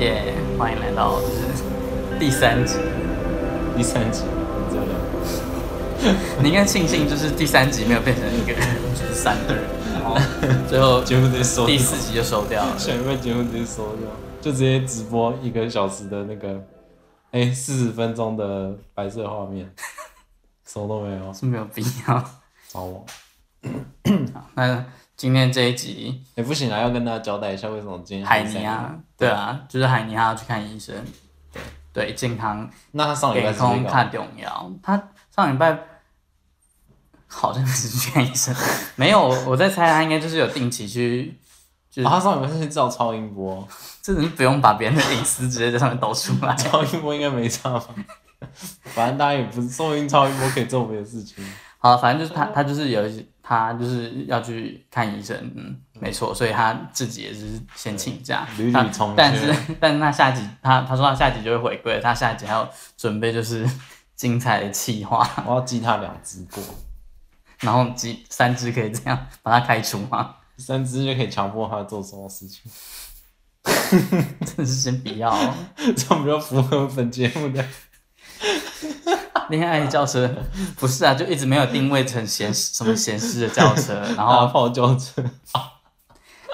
耶！Yeah, 欢迎来到就是第三集，第三集真的。你应该庆幸就是第三集没有变成一个人，就是三个人，然后最后节目直接收，第四集就收掉了，下一位节目直接收掉，就直接直播一个小时的那个，哎，四十分钟的白色画面，什么都没有，是没有必要。找我。好，那。今天这一集也、欸、不行啊，要跟大家交代一下为什么今天海尼啊，对啊，就是海尼他要去看医生，对对，健康。那他上礼拜是看重要，他上礼拜好像是去看医生，没有，我在猜他应该就是有定期去，就是哦、他上礼拜是去照超音波，这人不用把别人的隐私直接在上面抖出来，超音波应该没差吧？反正大家也不是说明超音波可以做别的事情。好，反正就是他，他就是有一，他就是要去看医生，嗯，没错，所以他自己也是先请假，屡屡。但是，但是他下集，他他说他下集就会回归，他下集还要准备就是 精彩的企划。我要记他两只过，然后记三只可以这样把他开除吗？三只就可以强迫他做什么事情？真的是先不要，这样比较符合本节目的。恋爱轿车 不是啊，就一直没有定位成闲 什么闲适的轿车，然后大炮轿车，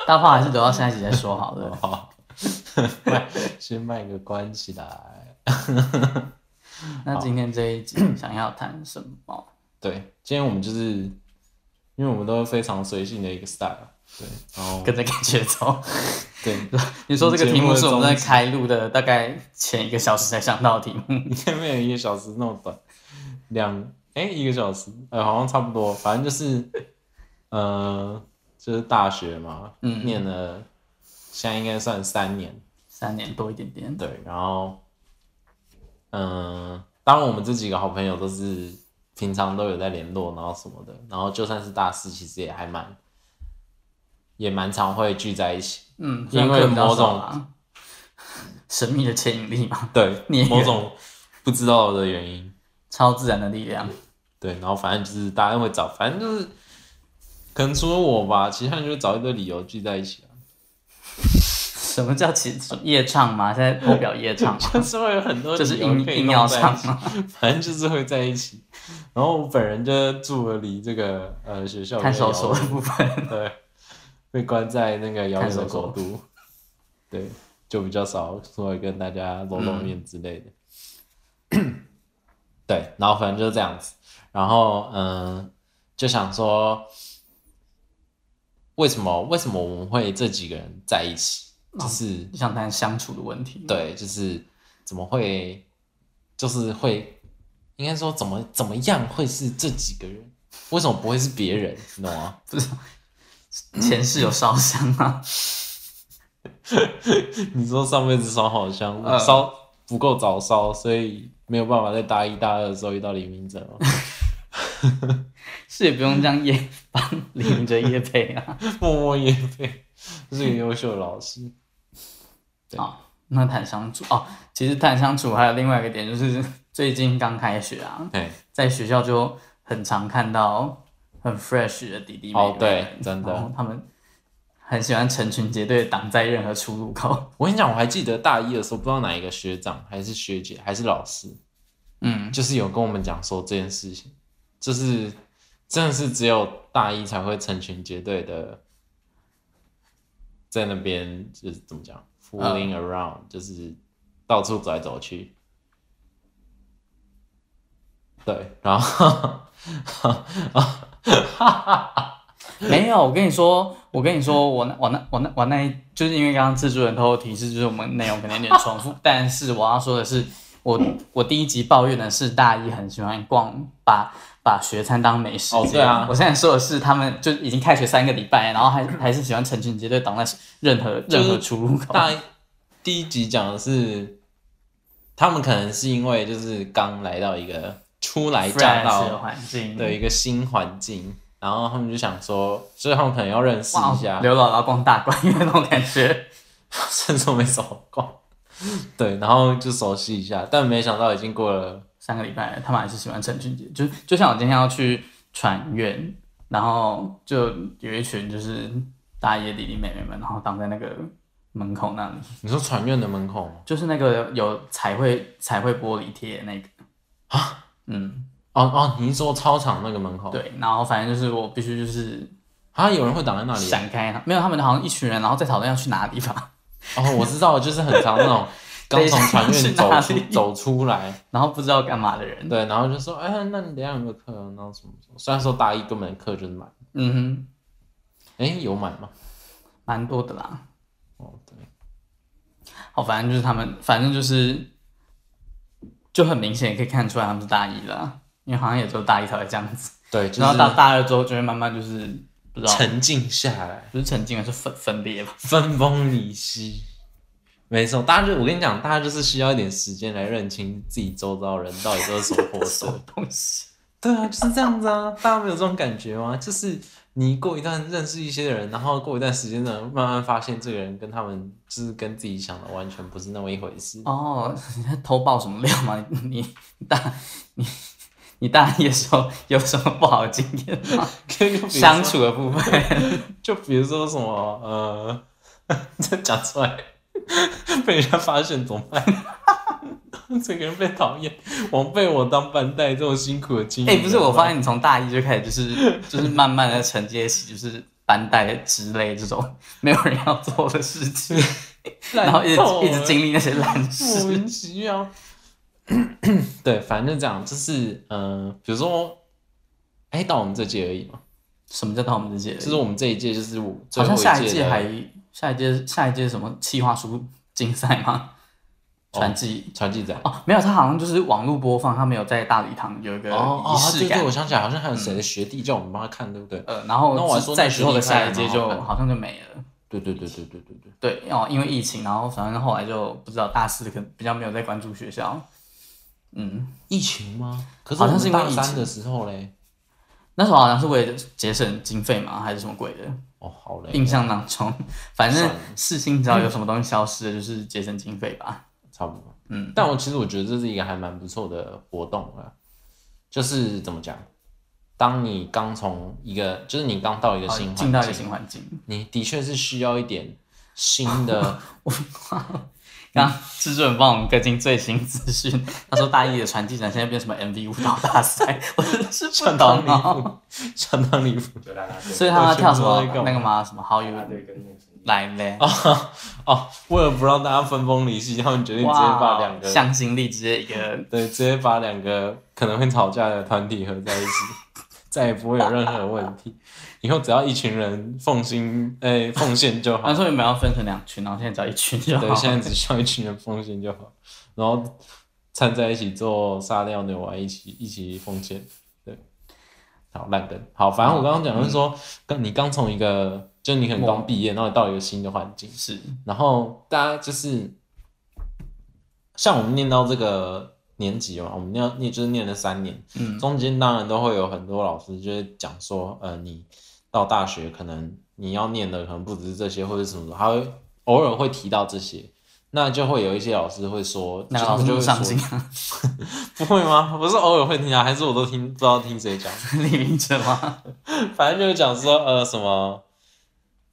大炮还是留到下一集再说好了。好，先卖个关子来。那今天这一集想要谈什么？对，今天我们就是，因为我们都是非常随性的一个 style。对，然后跟着感觉走。对，你说这个题目是我们在开录的大概前一个小时才想到的题目，应该没有一个小时那么短。两哎、欸，一个小时，哎、欸，好像差不多，反正就是，呃，就是大学嘛，嗯，念了，现在应该算三年，三年多一点点。对，然后，嗯、呃，当然我们这几个好朋友都是平常都有在联络，然后什么的，然后就算是大四，其实也还蛮。也蛮常会聚在一起，嗯，因为某种神秘的牵引力嘛，对，某种不知道的原因，超自然的力量，对，然后反正就是大家会找，反正就是可能除了我吧，其他人就会找一堆理由聚在一起啊。什么叫其夜唱吗？现在代表夜唱，就是会有很多就是硬硬要唱嘛，反正就是会在一起。然后我本人就住了离这个呃学校看守所的部分，对。被关在那个遥远的国都，对，就比较少出来跟大家露露面之类的。嗯、对，然后反正就是这样子。然后嗯，就想说，为什么为什么我们会这几个人在一起？就是想谈相处的问题。对，就是怎么会，就是会，应该说怎么怎么样会是这几个人？为什么不会是别人？你懂吗？不是。前世有烧香吗？你说上辈子烧好香，烧、呃、不够早烧，所以没有办法在大一、大二的时候遇到李明哲。是也不用这样夜帮李明哲夜配啊，默默夜配，这是一个优秀的老师。对啊，那谈相处哦，其实谈相处还有另外一个点，就是 最近刚开学啊，对在学校就很常看到。很 fresh 的弟弟妹妹，哦对，真的，他们很喜欢成群结队挡在任何出入口。我跟你讲，我还记得大一的时候，不知道哪一个学长还是学姐还是老师，嗯，就是有跟我们讲说这件事情，就是真的是只有大一才会成群结队的在那边，就是怎么讲，fooling around，、嗯、就是到处走来走去。对，然后。哈哈哈，没有，我跟你说，我跟你说，我那我那我那我那，就是因为刚刚制作人偷偷提示，就是我们内容可能有点重复，但是我要说的是，我我第一集抱怨的是大一很喜欢逛，把把学餐当美食。哦，对啊，我现在说的是他们就已经开学三个礼拜，然后还还是喜欢成群结队挡在任何任何出入口。大一第一集讲的是，他们可能是因为就是刚来到一个。初来乍到的一个新环境，然后他们就想说，所以他们可能要认识一下刘姥姥逛大观园那种感觉，甚至没怎么逛，对，然后就熟悉一下，但没想到已经过了三个礼拜，他们还是喜欢陈俊杰，就就像我今天要去传院，然后就有一群就是大爷弟弟妹妹们，然后挡在那个门口那里。你说传院的门口吗？就是那个有彩绘彩绘玻璃贴那个啊？嗯，哦哦，你是说操场那个门口？对，然后反正就是我必须就是好像，有人会挡在那里闪开，没有，他们好像一群人，然后在讨论要去哪里吧。哦，我知道，就是很常那种刚从船院走出走出来，然后不知道干嘛的人。对，然后就说，哎，那你等下有没有课？然后什么什么？虽然说大一根本课就是满。嗯哼。哎，有满吗？蛮多的啦。哦，对。好，反正就是他们，反正就是，就很明显可以看出来他们是大一了，因为好像也只有大一才会这样子。对，就是、然后到大二之后就会慢慢就是不知道沉静下来，不是沉静，而是分分裂吧，分崩离析。没错，大家就我跟你讲，大家就是需要一点时间来认清自己周遭人到底都是什么 货色东西。对啊，就是这样子啊，大家没有这种感觉吗？就是。你过一段认识一些人，然后过一段时间呢，慢慢发现这个人跟他们就是跟自己想的完全不是那么一回事。哦，你在偷爆什么料吗？你你大你你大一的时候有什么不好的经验 吗？相处的部分，就比如说什么呃，这讲出来被人家发现怎么办？这个人被讨厌，我被我当班带这种辛苦的经历。哎，不是，我发现你从大一就开始就是就是慢慢的承接起就是班带之类这种没有人要做的事情，然后一直一直经历那些烂事，莫名其妙。对，反正就这样，就是嗯、呃，比如说，哎，到我们这届而已嘛。什么叫到我们这届？就是我们这一届就是我好像下一届还下一届下一届什么企划书竞赛吗？传记传记展哦，没有，他好像就是网络播放，他没有在大礼堂有一个仪式感。哦哦，对对，我想起来，好像还有谁的学弟叫我们帮他看，对不对？呃，然后那我还说在之后的下一届就好像就没了。对对对对对对对。对哦，因为疫情，然后反正后来就不知道大四可能比较没有在关注学校。嗯，疫情吗？可是好像是因为大三的时候嘞，那时候好像是为了节省经费嘛，还是什么鬼的？哦，好嘞。印象当中，反正四新只要有什么东西消失了，就是节省经费吧。差不多，嗯，但我其实我觉得这是一个还蛮不错的活动啊，就是怎么讲，当你刚从一个，就是你刚到一个新环境，到一个新环境，你的确是需要一点新的。我刚制作人帮我们更新最新资讯，他说大一的传记展现在变什么 MV 舞蹈大赛，我真的是相当离谱，相当离谱。所以他们跳什么那个吗？什么 How You？来嘞！哦哦，为了不让大家分崩离析，他们决定直接把两个向心力直接一个对，直接把两个可能会吵架的团体合在一起，再也不会有任何问题。以后只要一群人奉心哎、欸、奉献就好。那时候你们要分成两群，然后现在只要一群就好。对，现在只需要一群人奉献就好，然后掺在一起做沙料牛丸，一起一起奉献。对，好烂梗。好，反正我刚刚讲的是说，刚、嗯、你刚从一个。就你可能刚毕业，然后到一个新的环境，是，然后大家就是像我们念到这个年级嘛，我们念念就是念了三年，嗯，中间当然都会有很多老师就会讲说，呃，你到大学可能你要念的可能不只是这些，或者什么的，他会偶尔会提到这些，那就会有一些老师会说，那老师就会上心啊，不会吗？不是偶尔会听啊，还是我都听不知道听谁讲，李明哲吗？反正就是讲说，呃，什么。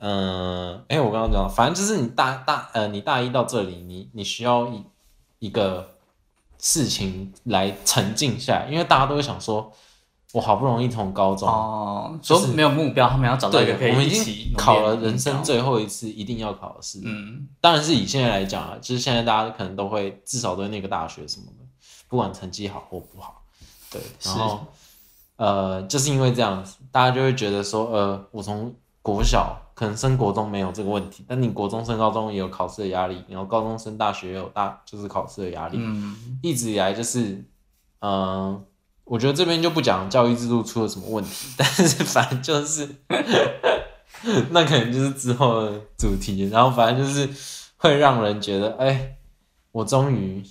嗯，哎、欸，我刚刚讲，反正就是你大大呃，你大一到这里，你你需要一一个事情来沉静下来，因为大家都会想说，我好不容易从高中哦，就是没有目标，他们要找到一个可以一起，我们已经考了人生最后一次一定要考的试，嗯，当然是以现在来讲啊，就是现在大家可能都会至少对那个大学什么的，不管成绩好或不好，对，然后呃，就是因为这样子，大家就会觉得说，呃，我从国小。可能升国中没有这个问题，但你国中升高中也有考试的压力，然后高中升大学也有大就是考试的压力。嗯，一直以来就是，嗯、呃，我觉得这边就不讲教育制度出了什么问题，但是反正就是，那可能就是之后的主题。然后反正就是会让人觉得，哎、欸，我终于。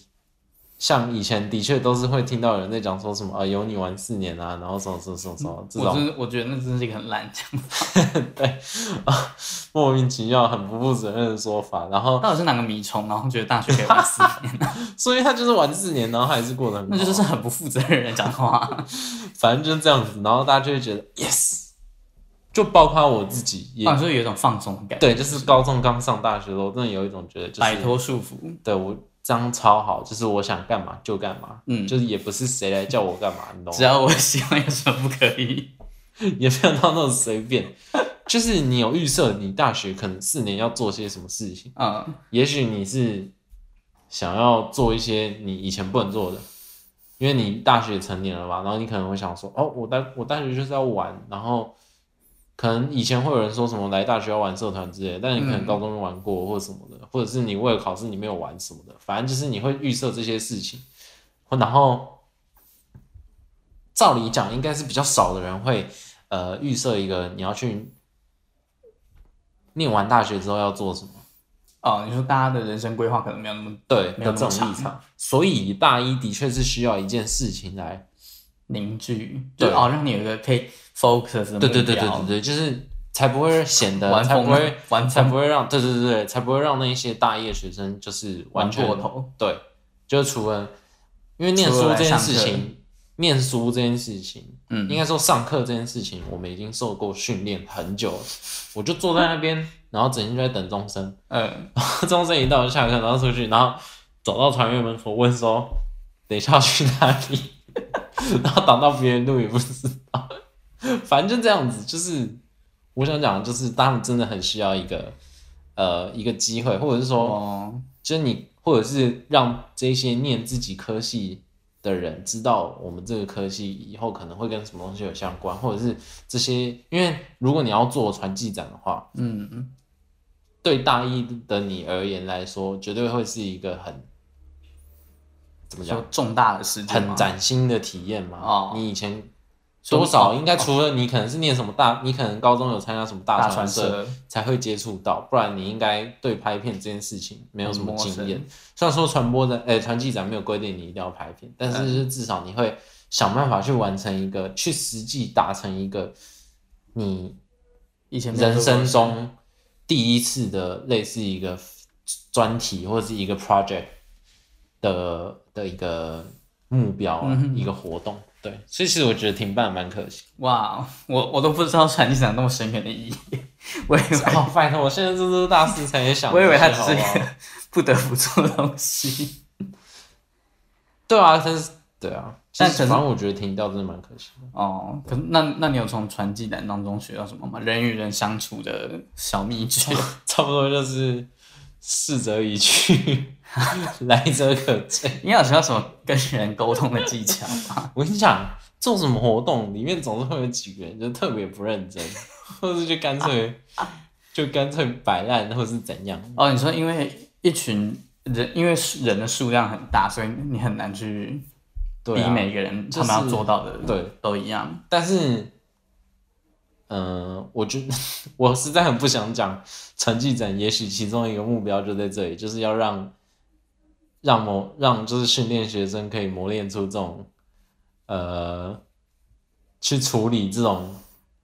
像以前的确都是会听到有人在讲说什么啊，有你玩四年啊，然后什么什么什么什么这种。我真我觉得那真是一个很烂讲法，对啊，莫名其妙、很不负责任的说法。然后到底是哪个迷虫，然后觉得大学可以玩四年、啊？所以他就是玩四年，然后还是过得很好。那就是很不负责任讲话。反正就是这样子，然后大家就会觉得 yes，就包括我自己也，也是有一种放松感。对，就是高中刚上大学的时候，真的有一种觉得就是摆脱束缚。对我这样超好，就是我想干嘛就干嘛，嗯，就是也不是谁来叫我干嘛，你懂吗？只要我喜欢，有什么不可以？也没有到那种随便。就是你有预设，你大学可能四年要做些什么事情啊？嗯，也许你是想要做一些你以前不能做的。因为你大学成年了嘛，然后你可能会想说，哦，我大我大学就是要玩，然后可能以前会有人说什么来大学要玩社团之类的，但你可能高中玩过或者什么的，嗯、或者是你为了考试你没有玩什么的，反正就是你会预设这些事情，然后照理讲应该是比较少的人会呃预设一个你要去念完大学之后要做什么。哦，你说大家的人生规划可能没有那么对，没有这种立场，所以大一的确是需要一件事情来凝聚，对，哦，让你有一个可以 focus 对对对对对对，就是才不会显得，才不会，才不会让，对对对对，才不会让那一些大一的学生就是完全过头，对，就除了因为念书这件事情，念书这件事情，嗯，应该说上课这件事情，我们已经受过训练很久了，我就坐在那边。然后整天就在等钟声，嗯，然后钟声一到就下课，然后出去，然后走到团员门口问说：“等一下要去哪里？” 然后挡到别人路也不知道，反正就这样子。就是我想讲，就是他们真的很需要一个呃一个机会，或者是说，哦、就是你，或者是让这些念自己科系的人知道，我们这个科系以后可能会跟什么东西有相关，或者是这些，因为如果你要做传记展的话，嗯嗯。对大一的你而言来说，绝对会是一个很怎么讲重大的事情，很崭新的体验嘛。哦，你以前多少应该除了你可能是念什么大，你可能高中有参加什么大传社才会接触到，不然你应该对拍片这件事情没有什么经验。虽然说传播的诶传记展没有规定你一定要拍片，但是至少你会想办法去完成一个，去实际达成一个你以前人生中。第一次的类似一个专题或者是一个 project 的的一个目标，嗯、一个活动，对，所以其实我觉得停办蛮可惜。哇，我我都不知道传记展那么深远的意义。我以为，好拜托，我现在这是大四才想，我以为它只是一个 不得不做的东西。对啊，但是对啊。但反正我觉得停掉真的蛮可惜的哦。可那那你有从传记展当中学到什么吗？人与人相处的小秘诀，差不多就是逝者已去，来者可追。你有学到什么跟人沟通的技巧吗？我跟你讲，做什么活动里面总是会有几个人就特别不认真，或者就干脆就干脆摆烂，或者是怎样。哦，你说因为一群人，因为人的数量很大，所以你很难去。比每一个人他们要做到的对都一样，但是，嗯、呃，我觉得 我实在很不想讲成绩展，也许其中一个目标就在这里，就是要让让磨让就是训练学生可以磨练出这种呃去处理这种。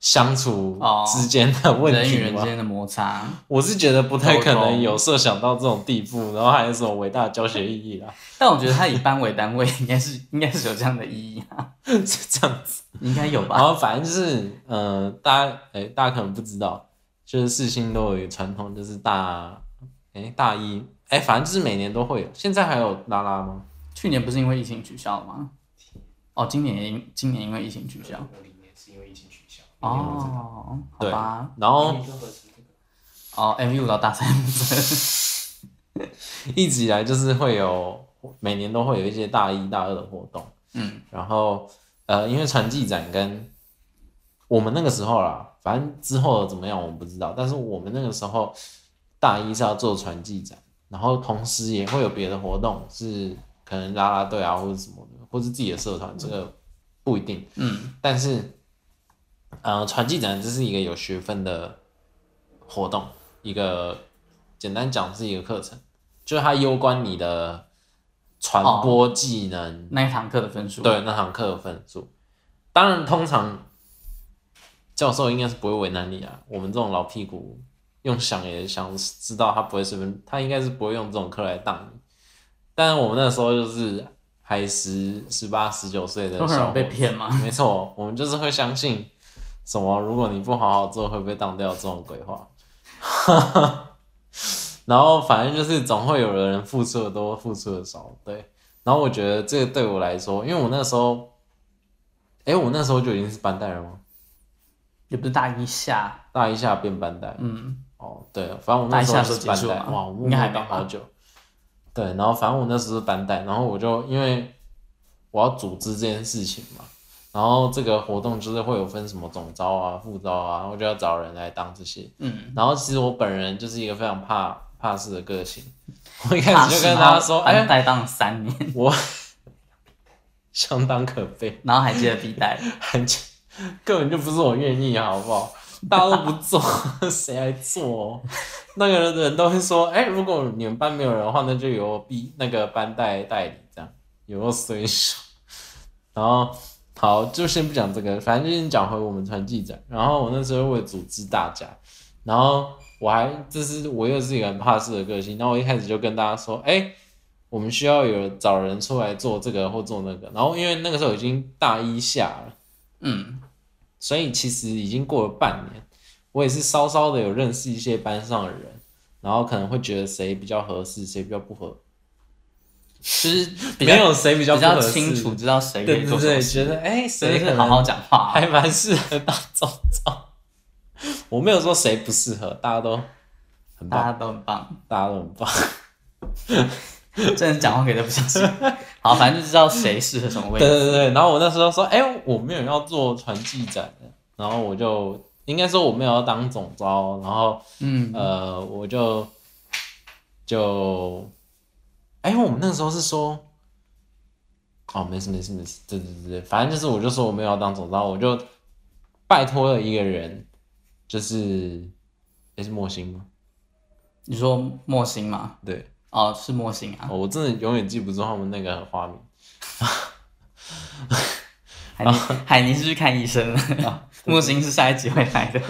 相处之间的问题，人与人之间的摩擦，我是觉得不太可能有设想到这种地步，然后还有什么伟大的教学意义啦。但我觉得他以班为单位，应该是应该是有这样的意义啊，是这样子，应该有吧。然后反正就是，呃，大家哎、欸，大家可能不知道，就是四新都有一个传统，就是大哎、欸、大一哎、欸，反正就是每年都会有。现在还有拉拉吗？去年不是因为疫情取消了吗？哦，今年因今年因为疫情取消。哦，好吧，然后哦，M 舞蹈大赛，一直以来就是会有每年都会有一些大一、大二的活动，嗯，然后呃，因为传记展跟我们那个时候啦，反正之后怎么样我们不知道，但是我们那个时候大一是要做传记展，然后同时也会有别的活动，是可能拉拉队啊或者什么的，或是自己的社团，这个不一定，嗯，但是。呃，传记展这是一个有学分的活动，一个简单讲是一个课程，就是它攸关你的传播技能、哦、那一堂课的分数。对，那堂课的分数。当然，通常教授应该是不会为难你啊。我们这种老屁股用想也想知道他不会随便，他应该是不会用这种课来当你。但我们那时候就是还十十八、十九岁的时候，被骗吗？没错，我们就是会相信。什么如果你不好好做会被当掉这种鬼话。然后反正就是总会有人付出的多，付出的少，对。然后我觉得这个对我来说，因为我那时候，哎，我那时候就已经是班代了吗？也不是大一下，大一下变班代。嗯，哦，对，反正我那时候是班代，哇，我应该还当好久。对，然后反正我那时候是班代，然后我就因为我要组织这件事情嘛，然后这个活动就是会有分什么总招啊、副招啊，我就要找人来当这些。嗯，然后其实我本人就是一个非常怕怕事的个性，我一开始就跟大家说，班代当了三年，我相当可悲，然后还接了 B 代，还根本就不是我愿意，好不好？大家都不做，谁来做？那个人都会说：“哎、如果你们班没有人的话，那就由 B 那个班代代理，这样有个随手。”然后好，就先不讲这个，反正就先讲回我们传记展。然后我那时候为了组织大家，然后我还这是我又是一个很怕事的个性。然后我一开始就跟大家说：“哎、我们需要有找人出来做这个或做那个。”然后因为那个时候已经大一下了，嗯。所以其实已经过了半年，我也是稍稍的有认识一些班上的人，然后可能会觉得谁比较合适，谁比较不合，其实没有谁比较不合适，比较清楚知道谁对对对，觉得哎谁可以好好讲话，还蛮适合当总召。我没有说谁不适合，大家都很棒，大家都很棒，大家都很棒。真的讲话给的不相信。好，反正就知道谁适合什么位置。对对对，然后我那时候说，哎、欸，我没有要做传记展，然后我就应该说我没有要当总招，然后嗯呃，我就就，哎、欸，我们那时候是说，哦，没事没事没事，对对对，反正就是我就说我没有要当总招，我就拜托了一个人，就是，也、欸，是莫心吗？你说莫心吗？对。哦，是莫心啊！我真的永远记不住他们那个花名。海尼，海尼是去看医生了。莫心是下一集会来的。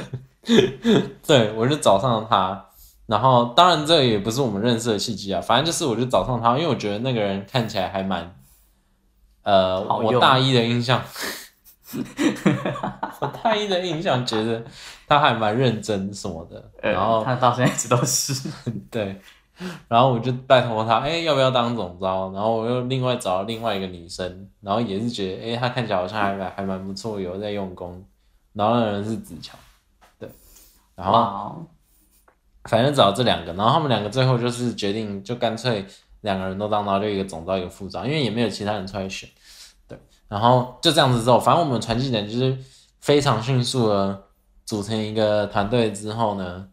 对，我就找上了他，然后当然这个也不是我们认识的契机啊，反正就是我就找上他，因为我觉得那个人看起来还蛮……呃，我大一的印象，我大一的印象觉得他还蛮认真什么的，然后、呃、他到现在一直都是对。然后我就拜托他，哎，要不要当总招？然后我又另外找了另外一个女生，然后也是觉得，哎，她看起来好像还蛮还蛮不错，有在用功。然后那人是子乔，对，然后反正找这两个，然后他们两个最后就是决定，就干脆两个人都当，然后就一个总招一个副招，因为也没有其他人出来选，对。然后就这样子之后，反正我们传记人就是非常迅速的组成一个团队之后呢。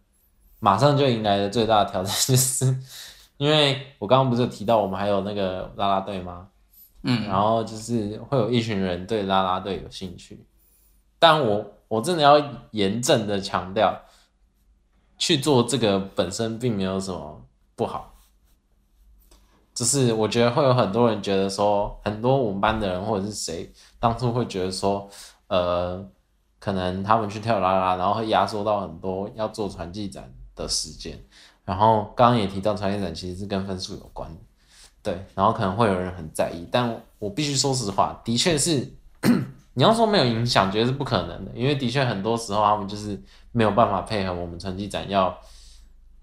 马上就迎来了最大的挑战，就是 因为我刚刚不是有提到我们还有那个啦啦队吗？嗯，然后就是会有一群人对啦啦队有兴趣，但我我真的要严正的强调，去做这个本身并没有什么不好，只是我觉得会有很多人觉得说，很多我们班的人或者是谁当初会觉得说，呃，可能他们去跳啦啦，然后会压缩到很多要做传记展的时间，然后刚刚也提到传记展其实是跟分数有关，对，然后可能会有人很在意，但我必须说实话，的确是 你要说没有影响，觉得是不可能的，因为的确很多时候他们就是没有办法配合我们传记展要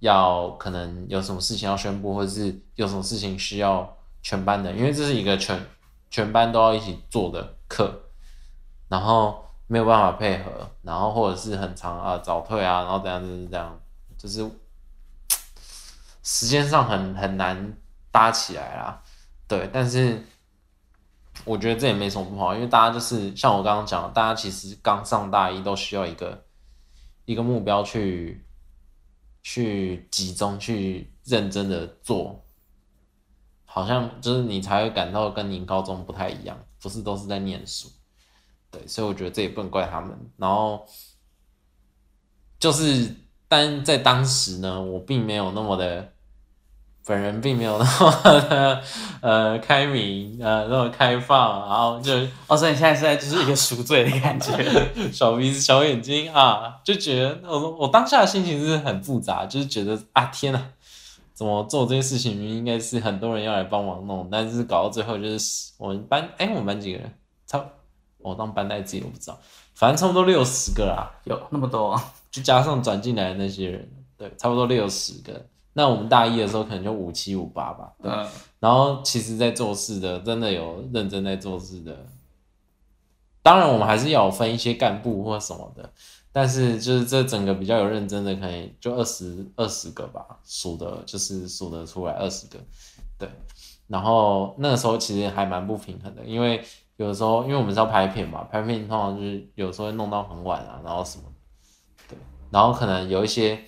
要可能有什么事情要宣布，或者是有什么事情需要全班的，因为这是一个全全班都要一起做的课，然后没有办法配合，然后或者是很长啊早退啊，然后怎样就是这样。就是时间上很很难搭起来啦，对，但是我觉得这也没什么不好，因为大家就是像我刚刚讲的，大家其实刚上大一都需要一个一个目标去去集中去认真的做，好像就是你才会感到跟你高中不太一样，不是都是在念书，对，所以我觉得这也不能怪他们，然后就是。但在当时呢，我并没有那么的，本人并没有那么的呃开明，呃那么开放，然后就哦，所以你现在现在就是一个赎罪的感觉，小鼻子小眼睛啊，就觉得我我当下的心情是很复杂，就是觉得啊天呐，怎么做这些事情，应该是很多人要来帮忙弄，但是搞到最后就是我们班，哎、欸，我们班几个人，差我当班代自己都不知道。反正差不多六十个啦，有那么多，就加上转进来的那些人，对，差不多六十个。那我们大一的时候可能就五七五八吧，对。嗯、然后其实，在做事的真的有认真在做事的，当然我们还是要分一些干部或什么的，但是就是这整个比较有认真的，可以就二十二十个吧，数的就是数得出来二十个，对。然后那个时候其实还蛮不平衡的，因为。有的时候，因为我们是要拍片嘛，拍片通常就是有时候会弄到很晚啊，然后什么，对，然后可能有一些，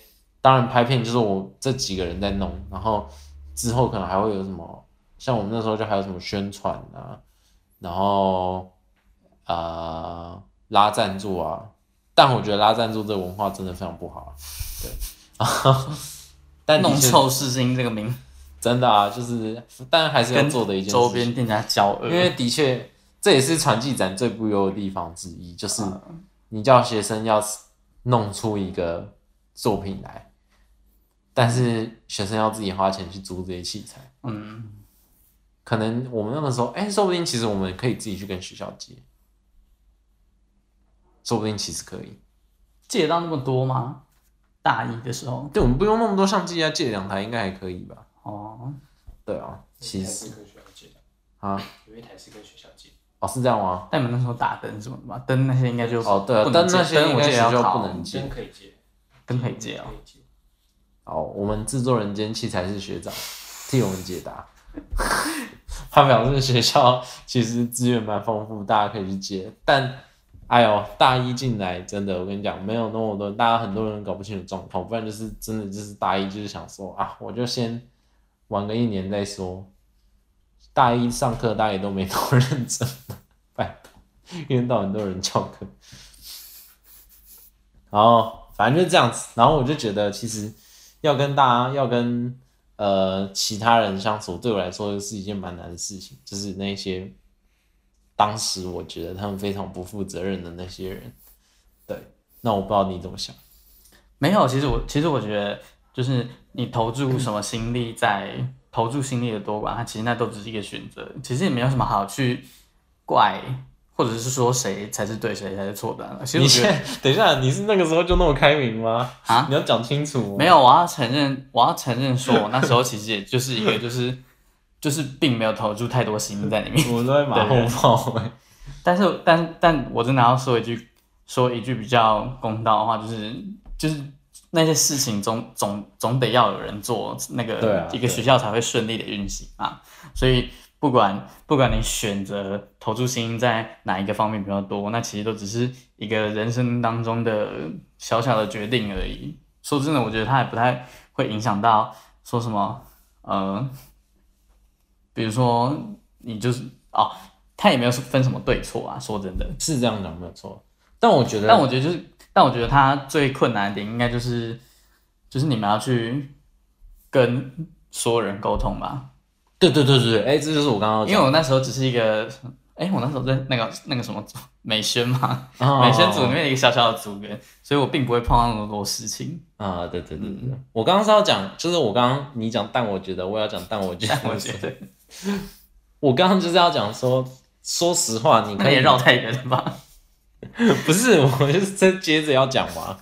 当然拍片就是我这几个人在弄，然后之后可能还会有什么，像我们那时候就还有什么宣传啊，然后呃拉赞助啊，但我觉得拉赞助这个文化真的非常不好，对，但弄臭世新这个名，真的啊，就是，但还是要做的一件事，周边店家交恶，因为的确。这也是传记展最不优的地方之一，就是你叫学生要弄出一个作品来，但是学生要自己花钱去租这些器材。嗯，可能我们那个时候，哎，说不定其实我们可以自己去跟学校借，说不定其实可以借到那么多吗？大一的时候，对，我们不用那么多相机啊，借两台应该还可以吧？哦，对啊，其实啊，有一台是跟学校借。哦，是这样吗？但你们那时候打灯什么的嘛？灯那些应该就哦，对啊，灯那些应该就不能接，灯可以接，灯可以借啊。哦，我们制作人兼器材是学长替我们解答，他表示学校其实资源蛮丰富，大家可以去接。但哎呦，大一进来真的，我跟你讲，没有那么多，大家很多人搞不清楚状况，不然就是真的就是大一就是想说啊，我就先玩个一年再说。大一上课，大家也都没多认真，拜托，一天到晚都有人翘课。然后反正就这样子，然后我就觉得，其实要跟大家，要跟呃其他人相处，对我来说是一件蛮难的事情。就是那些当时我觉得他们非常不负责任的那些人，对，那我不知道你怎么想。没有，其实我其实我觉得，就是你投注什么心力在。投注心力的多寡，他其实那都只是一个选择，其实也没有什么好去怪，或者是说谁才是对，谁才是错的。其实等一下，你是那个时候就那么开明吗？啊，你要讲清楚。没有，我要承认，我要承认，说我那时候其实也就是一个，就是就是并没有投注太多心力在里面。我都在马后炮。但是，但但我真的要说一句，说一句比较公道的话，就是就是。那些事情总总总得要有人做，那个一个学校才会顺利的运行啊。所以不管不管你选择投注心在哪一个方面比较多，那其实都只是一个人生当中的小小的决定而已。说真的，我觉得它也不太会影响到说什么，呃，比如说你就是哦，它也没有分什么对错啊。说真的，是这样讲没有错，但我觉得，但我觉得就是。但我觉得他最困难的点应该就是，就是你们要去跟所有人沟通吧。对对对对，哎、欸，这就是我刚刚，因为我那时候只是一个，哎、欸，我那时候在那个那个什么组美宣嘛，哦、美宣组里面一个小小的组员，所以我并不会碰到那么多事情。啊，对对对对，嗯、我刚刚是要讲，就是我刚刚你讲，但我觉得我要讲，但我觉得，我觉得，我刚刚就是要讲说，说实话，你可以绕太远了吧？不是，我就是在接着要讲嘛，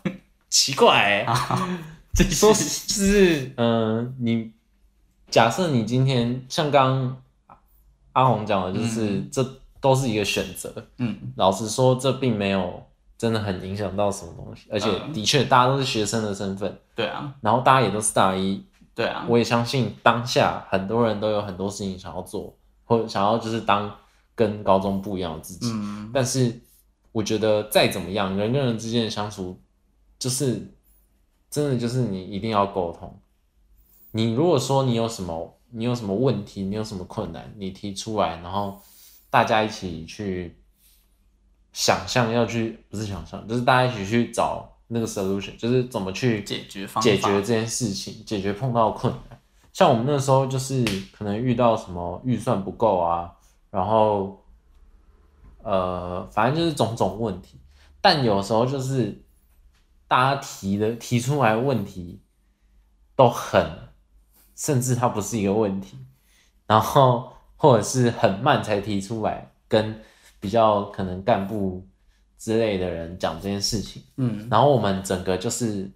奇怪、欸，说就是，嗯、呃，你假设你今天像刚阿红讲的，就是、嗯、这都是一个选择，嗯，老实说，这并没有真的很影响到什么东西，而且的确大家都是学生的身份、嗯，对啊，然后大家也都是大一，对啊，我也相信当下很多人都有很多事情想要做，或者想要就是当跟高中不一样的自己，嗯，但是。我觉得再怎么样，人跟人之间的相处，就是真的就是你一定要沟通。你如果说你有什么，你有什么问题，你有什么困难，你提出来，然后大家一起去想象要去，不是想象，就是大家一起去找那个 solution，就是怎么去解决方法，解决这件事情，解决碰到困难。像我们那时候就是可能遇到什么预算不够啊，然后。呃，反正就是种种问题，但有时候就是大家提的提出来问题都很，甚至它不是一个问题，然后或者是很慢才提出来，跟比较可能干部之类的人讲这件事情，嗯，然后我们整个就是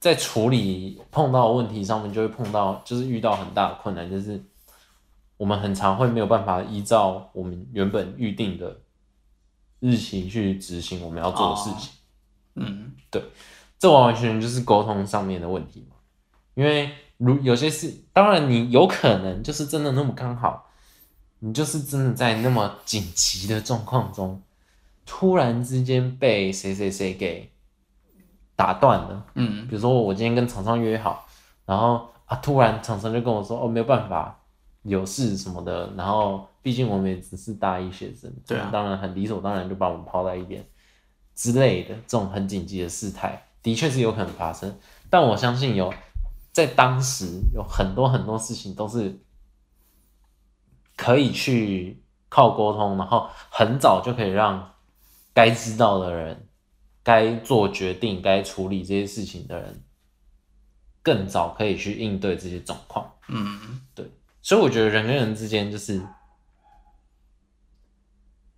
在处理碰到问题上面，就会碰到就是遇到很大的困难，就是我们很常会没有办法依照我们原本预定的日期去执行我们要做的事情。哦、嗯，对，这完完全全就是沟通上面的问题嘛。因为如有些事，当然你有可能就是真的那么刚好，你就是真的在那么紧急的状况中，突然之间被谁谁谁给打断了。嗯，比如说我今天跟厂商约好，然后啊，突然厂商就跟我说，哦，没有办法，有事什么的。然后毕竟我们也只是大一学生，对啊，当然很理所当然就把我们抛在一边之类的，这种很紧急的事态，的确是有可能发生。但我相信有。在当时有很多很多事情都是可以去靠沟通，然后很早就可以让该知道的人、该做决定、该处理这些事情的人更早可以去应对这些状况。嗯，对，所以我觉得人跟人之间就是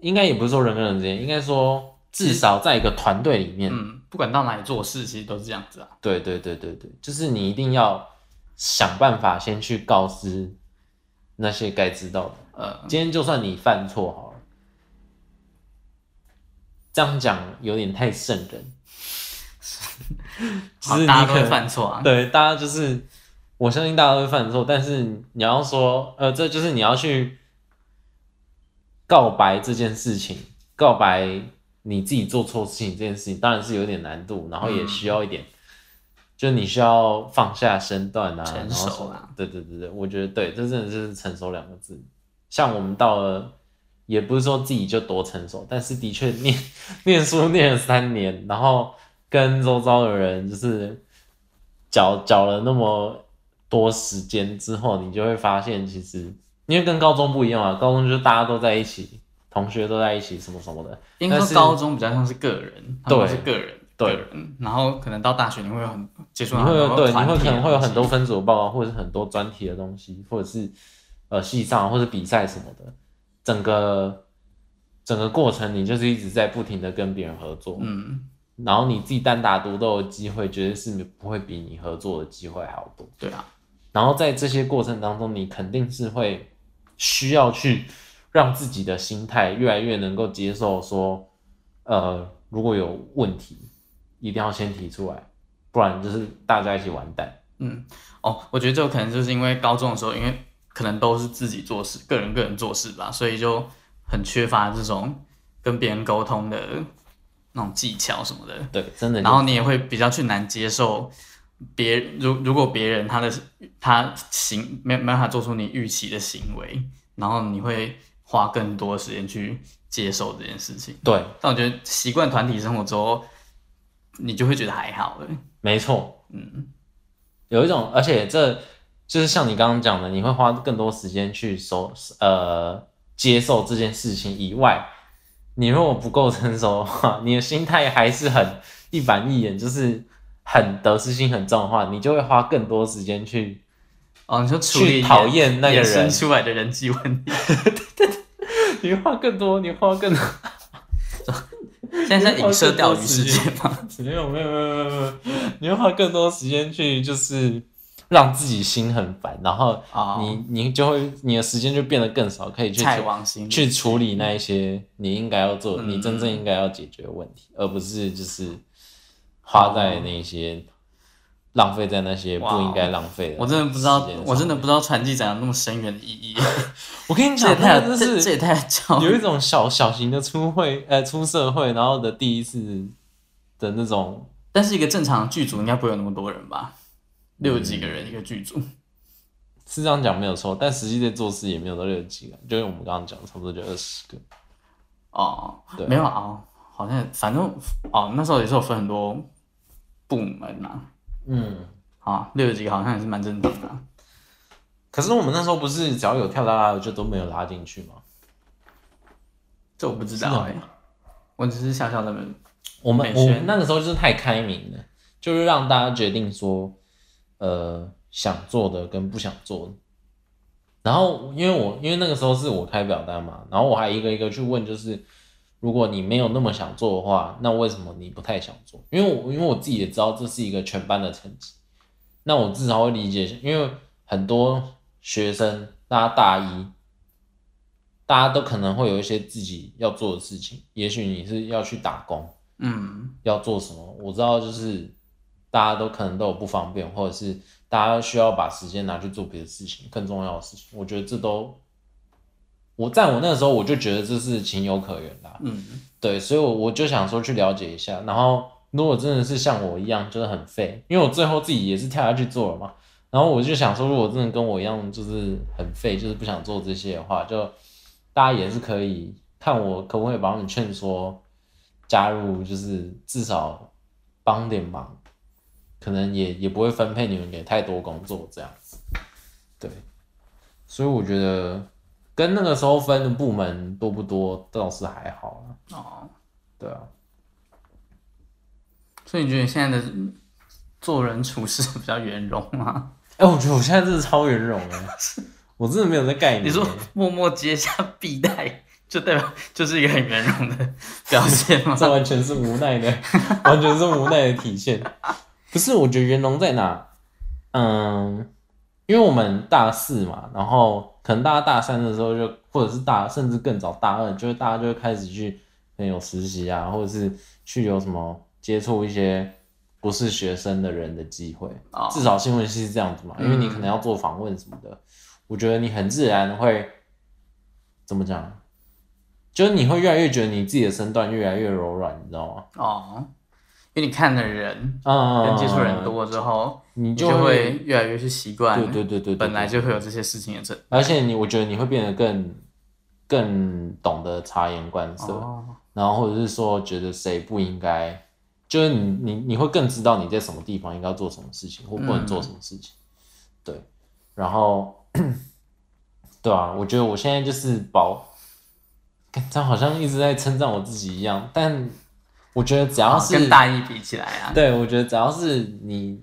应该也不是说人跟人之间，应该说。至少在一个团队里面，嗯，不管到哪里做事，其实都是这样子啊。对对对对对，就是你一定要想办法先去告知那些该知道的。呃，今天就算你犯错好了，这样讲有点太圣人。好，大家都会犯错啊。对，大家就是我相信大家都会犯错，但是你要说，呃，这就是你要去告白这件事情，告白。你自己做错事情这件事情当然是有点难度，然后也需要一点，嗯、就你需要放下身段啊，成熟啊，然后对对对对，我觉得对，这真的是成熟两个字。像我们到了，也不是说自己就多成熟，但是的确念念书念了三年，然后跟周遭的人就是搅搅了那么多时间之后，你就会发现，其实因为跟高中不一样啊，高中就是大家都在一起。同学都在一起，什么什么的。应该说高中比较像是个人，对，是个人，对个人。然后可能到大学你会有很接触，你会有对，你会可能会有很多分组报告，或者是很多专题的东西，或者是呃系上或者比赛什么的。整个整个过程，你就是一直在不停的跟别人合作，嗯。然后你自己单打独斗的机会，绝对是不会比你合作的机会好多。对啊。然后在这些过程当中，你肯定是会需要去。让自己的心态越来越能够接受，说，呃，如果有问题，一定要先提出来，不然就是大家一起完蛋。嗯，哦，我觉得这有可能就是因为高中的时候，因为可能都是自己做事，个人个人做事吧，所以就很缺乏这种跟别人沟通的那种技巧什么的。对，真的。然后你也会比较去难接受别如如果别人他的他行没没办法做出你预期的行为，然后你会。花更多的时间去接受这件事情。对，但我觉得习惯团体生活之后，你就会觉得还好了。没错，嗯，有一种，而且这就是像你刚刚讲的，你会花更多时间去收呃接受这件事情以外，你如果不够成熟的话，你的心态还是很一板一眼，就是很得失心很重的话，你就会花更多时间去哦，你说去讨厌那个人生出来的人际问题。你花更多，你花更多。现在在影射钓鱼事件吗？没有没有没有没有没有，你会花更多时间去，就是让自己心很烦，然后你、oh. 你就会你的时间就变得更少，可以去去处理那一些你应该要做、嗯、你真正应该要解决的问题，而不是就是花在那些。浪费在那些不应该浪费的，我真的不知道，我真的不知道传记展有那么深远的意义。我跟你讲，这这是这也太巧，有一种小小型的出会，呃，出社会然后的第一次的那种。但是一个正常剧组应该不会有那么多人吧？六几个人一个剧组，是这样讲没有错，但实际在做事也没有到六几个，就是我们刚刚讲，差不多就二十个。哦，对，没有啊，好像反正哦，那时候也是有分很多部门啊。嗯，好，六十几好像也是蛮正常的。可是我们那时候不是只要有跳大拉的就都没有拉进去吗？这我不知道哎、欸，我只是小小的。我们我们那个时候就是太开明了，就是让大家决定说，呃，想做的跟不想做的。然后因为我因为那个时候是我开表单嘛，然后我还一个一个去问，就是如果你没有那么想做的话，那为什么你不太想做？因为我因为我自己也知道这是一个全班的成绩，那我至少会理解，因为很多学生，大家大一，大家都可能会有一些自己要做的事情，也许你是要去打工，嗯，要做什么？我知道，就是大家都可能都有不方便，或者是大家需要把时间拿去做别的事情，更重要的事情。我觉得这都。我在我那个时候，我就觉得这是情有可原的，嗯，对，所以，我我就想说去了解一下。然后，如果真的是像我一样，就是很废，因为我最后自己也是跳下去做了嘛。然后我就想说，如果真的跟我一样，就是很废，就是不想做这些的话，就大家也是可以看我可不可以把你们劝说加入，就是至少帮点忙，可能也也不会分配你们给太多工作这样子。对，所以我觉得。跟那个时候分的部门多不多，倒是还好哦，对啊。所以你觉得你现在的做人处事比较圆融吗？哎、欸，我觉得我现在真的超圆融的，我真的没有在概念。你说默默接下笔袋，就代表 就是一个很圆融的表现吗？这完全是无奈的，完全是无奈的体现。不是，我觉得圆融在哪？嗯。因为我们大四嘛，然后可能大家大三的时候就，或者是大甚至更早大二，就是大家就会开始去有实习啊，或者是去有什么接触一些不是学生的人的机会。哦、至少新闻系是这样子嘛，因为你可能要做访问什么的，嗯、我觉得你很自然会怎么讲，就是你会越来越觉得你自己的身段越来越柔软，你知道吗？哦。因为你看的人，嗯，跟接触人多之后，你就会越来越去习惯。对对对对，本来就会有这些事情的这，而且你，我觉得你会变得更更懂得察言观色，哦、然后或者是说觉得谁不应该，就是你你你会更知道你在什么地方应该做什么事情，或不能做什么事情。嗯、对，然后 对啊，我觉得我现在就是保，他好像一直在称赞我自己一样，但。我觉得只要是跟大一比起来啊，对，我觉得只要是你，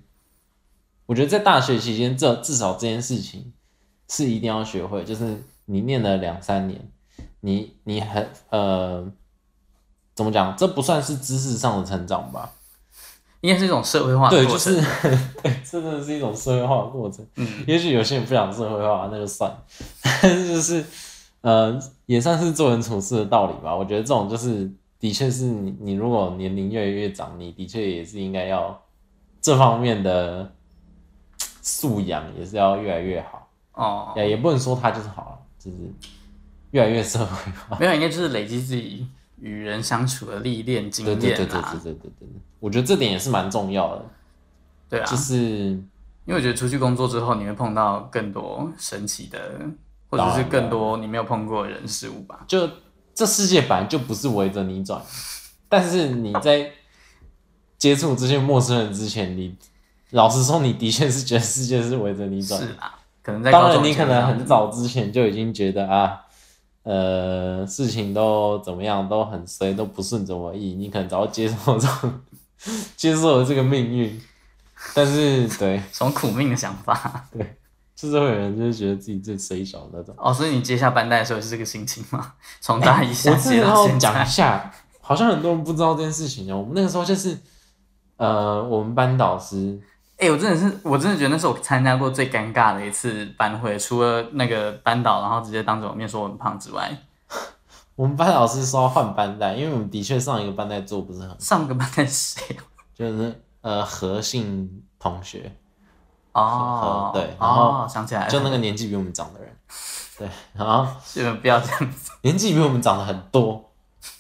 我觉得在大学期间，这至少这件事情是一定要学会，就是你念了两三年，你你很呃，怎么讲？这不算是知识上的成长吧？应该是一种社会化的过程。对，就是 对，真的是一种社会化的过程。嗯，也许有些人不想社会化，那就算了。但是就是呃，也算是做人处事的道理吧。我觉得这种就是。的确是你，你如果年龄越来越长，你的确也是应该要这方面的素养也是要越来越好哦。也也不能说他就是好了，就是越来越社会化。没有，应该就是累积自己与人相处的历练经验啊。对对对对对对对，我觉得这点也是蛮重要的。对啊，就是因为我觉得出去工作之后，你会碰到更多神奇的，或者是更多你没有碰过的人事物吧。就。这世界本来就不是围着你转，但是你在接触这些陌生人之前，你老实说，你的确是觉得世界是围着你转。是啊，可能在当然，你可能很早之前就已经觉得啊，呃，事情都怎么样，都很衰，都不顺着我意。你可能早就接受这种，接受了这个命运。但是，对，什么苦命的想法？对。就是会有人就是觉得自己最衰小的那种哦，所以你接下班带的时候是这个心情吗？从大一下接到现在。讲一下，好像很多人不知道这件事情哦。我们那个时候就是，呃，我们班导师，哎、欸，我真的是，我真的觉得那是我参加过最尴尬的一次班会，除了那个班导，然后直接当着我面说我很胖之外，我们班老师说要换班带，因为我们的确上一个班带做不是很好。上一个班带是谁？就是呃，何姓同学。哦，对，然后想起来，就那个年纪比我们长的人，对，然后你们不要这样子，年纪比我们长的很多，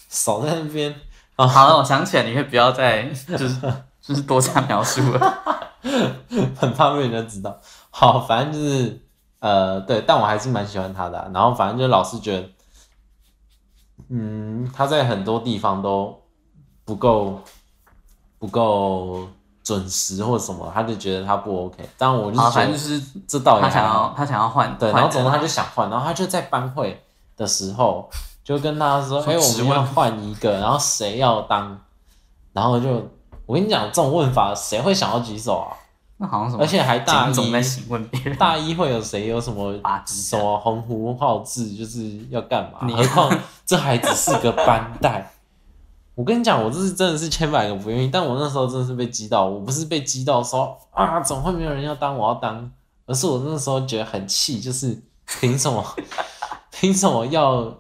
少在那边。好了，我想起来，你可以不要再就是就是多加描述了，很怕被人家知道。好，反正就是呃，对，但我还是蛮喜欢他的啊。然后反正就老是觉得，嗯，他在很多地方都不够，不够。准时或什么，他就觉得他不 OK。当然我就是觉得就是这道理他想要他想要换，对，然后总之他就想换，然后他就在班会的时候就跟大家说：“哎、欸，我们要换一个，然后谁要当？”然后就我跟你讲，这种问法谁会想要举手啊？那好像什么，而且还大一总在询问别人，大一会有谁有什么啊什么鸿鹄浩志，就是要干嘛？你何况这还只是个班带。我跟你讲，我这是真的是千百个不愿意，但我那时候真的是被激到，我不是被激到说啊，怎么会没有人要当，我要当，而是我那时候觉得很气，就是凭什么，凭什么要？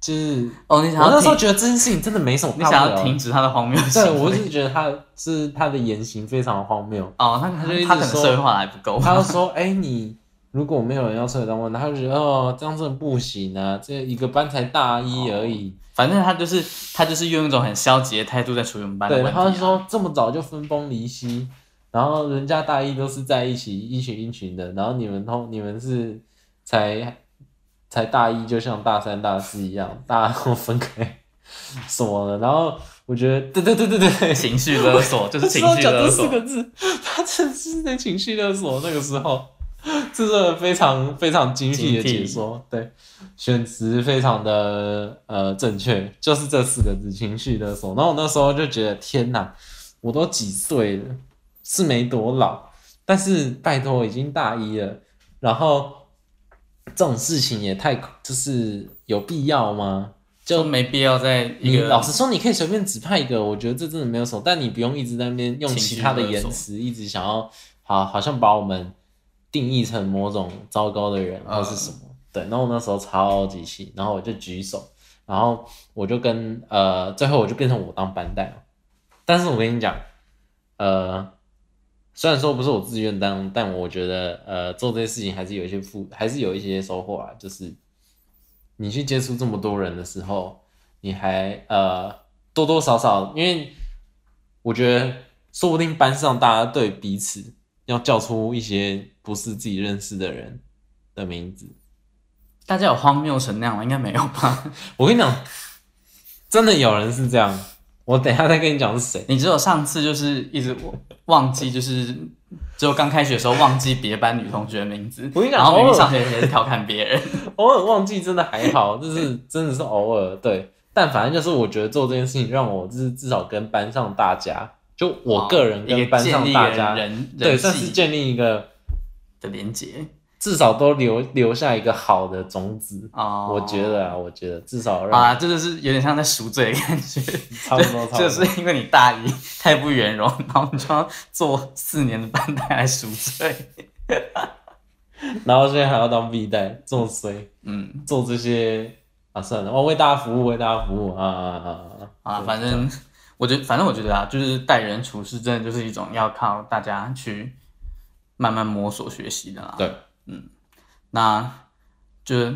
就是哦，你想要我那时候觉得这件事情真的没什么，你想要停止他的荒谬对，我是觉得他是他的言行非常荒谬。哦，他他就他可能社会化还不够，他就说，哎、欸，你如果没有人要出来当官，他就觉得哦，这样真的不行啊，这一个班才大一而已。哦、反正他就是他就是用一种很消极的态度在处理我们班的问题、啊。对，他就说这么早就分崩离析，然后人家大一都是在一起一群一群的，然后你们通你们是才。才大一，就像大三、大四一样，大家都分开什么的。然后我觉得，对对对对对，情绪勒索就是情绪勒索。这四个字，他真是在情绪勒索。那个时候，这是非常非常精辟的解说。对，选词非常的呃正确，就是这四个字，情绪勒索。然后我那时候就觉得，天哪，我都几岁了，是没多老，但是拜托，已经大一了，然后。这种事情也太就是有必要吗？就没必要在一个。你老实说，你可以随便指派一个，我觉得这真的没有什么。但你不用一直在那边用其他的言辞，一直想要好，好像把我们定义成某种糟糕的人或是什么。嗯、对，然后我那时候超级气，然后我就举手，然后我就跟呃，最后我就变成我当班带了。但是我跟你讲，呃。虽然说不是我自愿当，但我觉得呃做这些事情还是有一些负，还是有一些收获啊。就是你去接触这么多人的时候，你还呃多多少少，因为我觉得说不定班上大家对彼此要叫出一些不是自己认识的人的名字，大家有荒谬成那样吗？应该没有吧？我跟你讲，真的有人是这样。我等一下再跟你讲是谁。你只有上次就是一直忘记，就是只有刚开学的时候忘记别班女同学的名字。我跟你讲，然后明明上学也是调侃别人，偶尔忘记真的还好，就是真的是偶尔对。但反正就是我觉得做这件事情让我就是至少跟班上大家，就我个人跟班上大家，人对，算是建立一个的连接。至少都留留下一个好的种子啊！Oh, 我觉得啊，我觉得至少让啊，这就是有点像在赎罪的感觉，差不多，差不多。就是因为你大一太不圆融，然后你就要做四年的班代来赎罪，然后现在还要当 B 代做衰，嗯，做这些啊，算了，我为大家服务，为大家服务啊啊啊啊！啊，反正我觉得，反正我觉得啊，就是待人处事，真的就是一种要靠大家去慢慢摸索学习的啦。对。嗯，那就是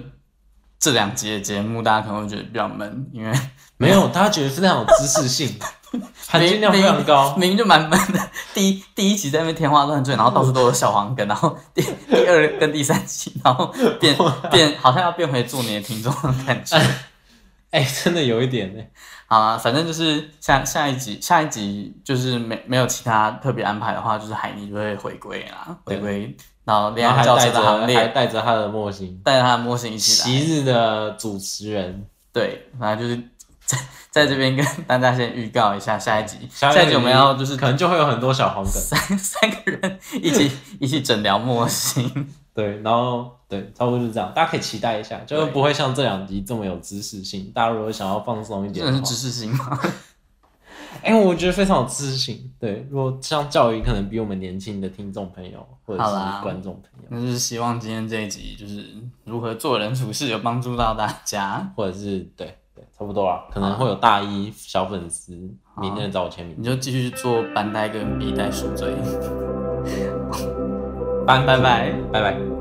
这两集的节目，大家可能会觉得比较闷，因为 没有大家觉得非常有知识性，含金量非常高，明明就蛮闷的。第一第一集在那边天花乱坠，然后到处都有小黄梗，然后第第二跟第三集，然后变 变好像要变回做你的听众的感觉。哎、欸，真的有一点呢。好啊，反正就是下下一集，下一集就是没没有其他特别安排的话，就是海尼就会回归啦，回归。然后恋爱教室的行列，还带着他的模型，带着他的模型一起来。昔日的主持人，对，反正就是在在这边跟大家先预告一下下一集，下一集我们要就是可能就会有很多小黄梗，三三个人一起一起诊疗模型，对，然后对，差不多就是这样，大家可以期待一下，就是不会像这两集这么有知识性。大家如果想要放松一点，真的是知识性吗？哎、欸，我觉得非常有知识性。对，如果像教育可能比我们年轻的听众朋友或者是观众朋友，那就是希望今天这一集就是如何做人处事有帮助到大家，或者是对对，差不多啊。可能会有大一小粉丝明天找我签名，你就继续做班带跟 B 带赎罪。拜拜拜拜拜拜。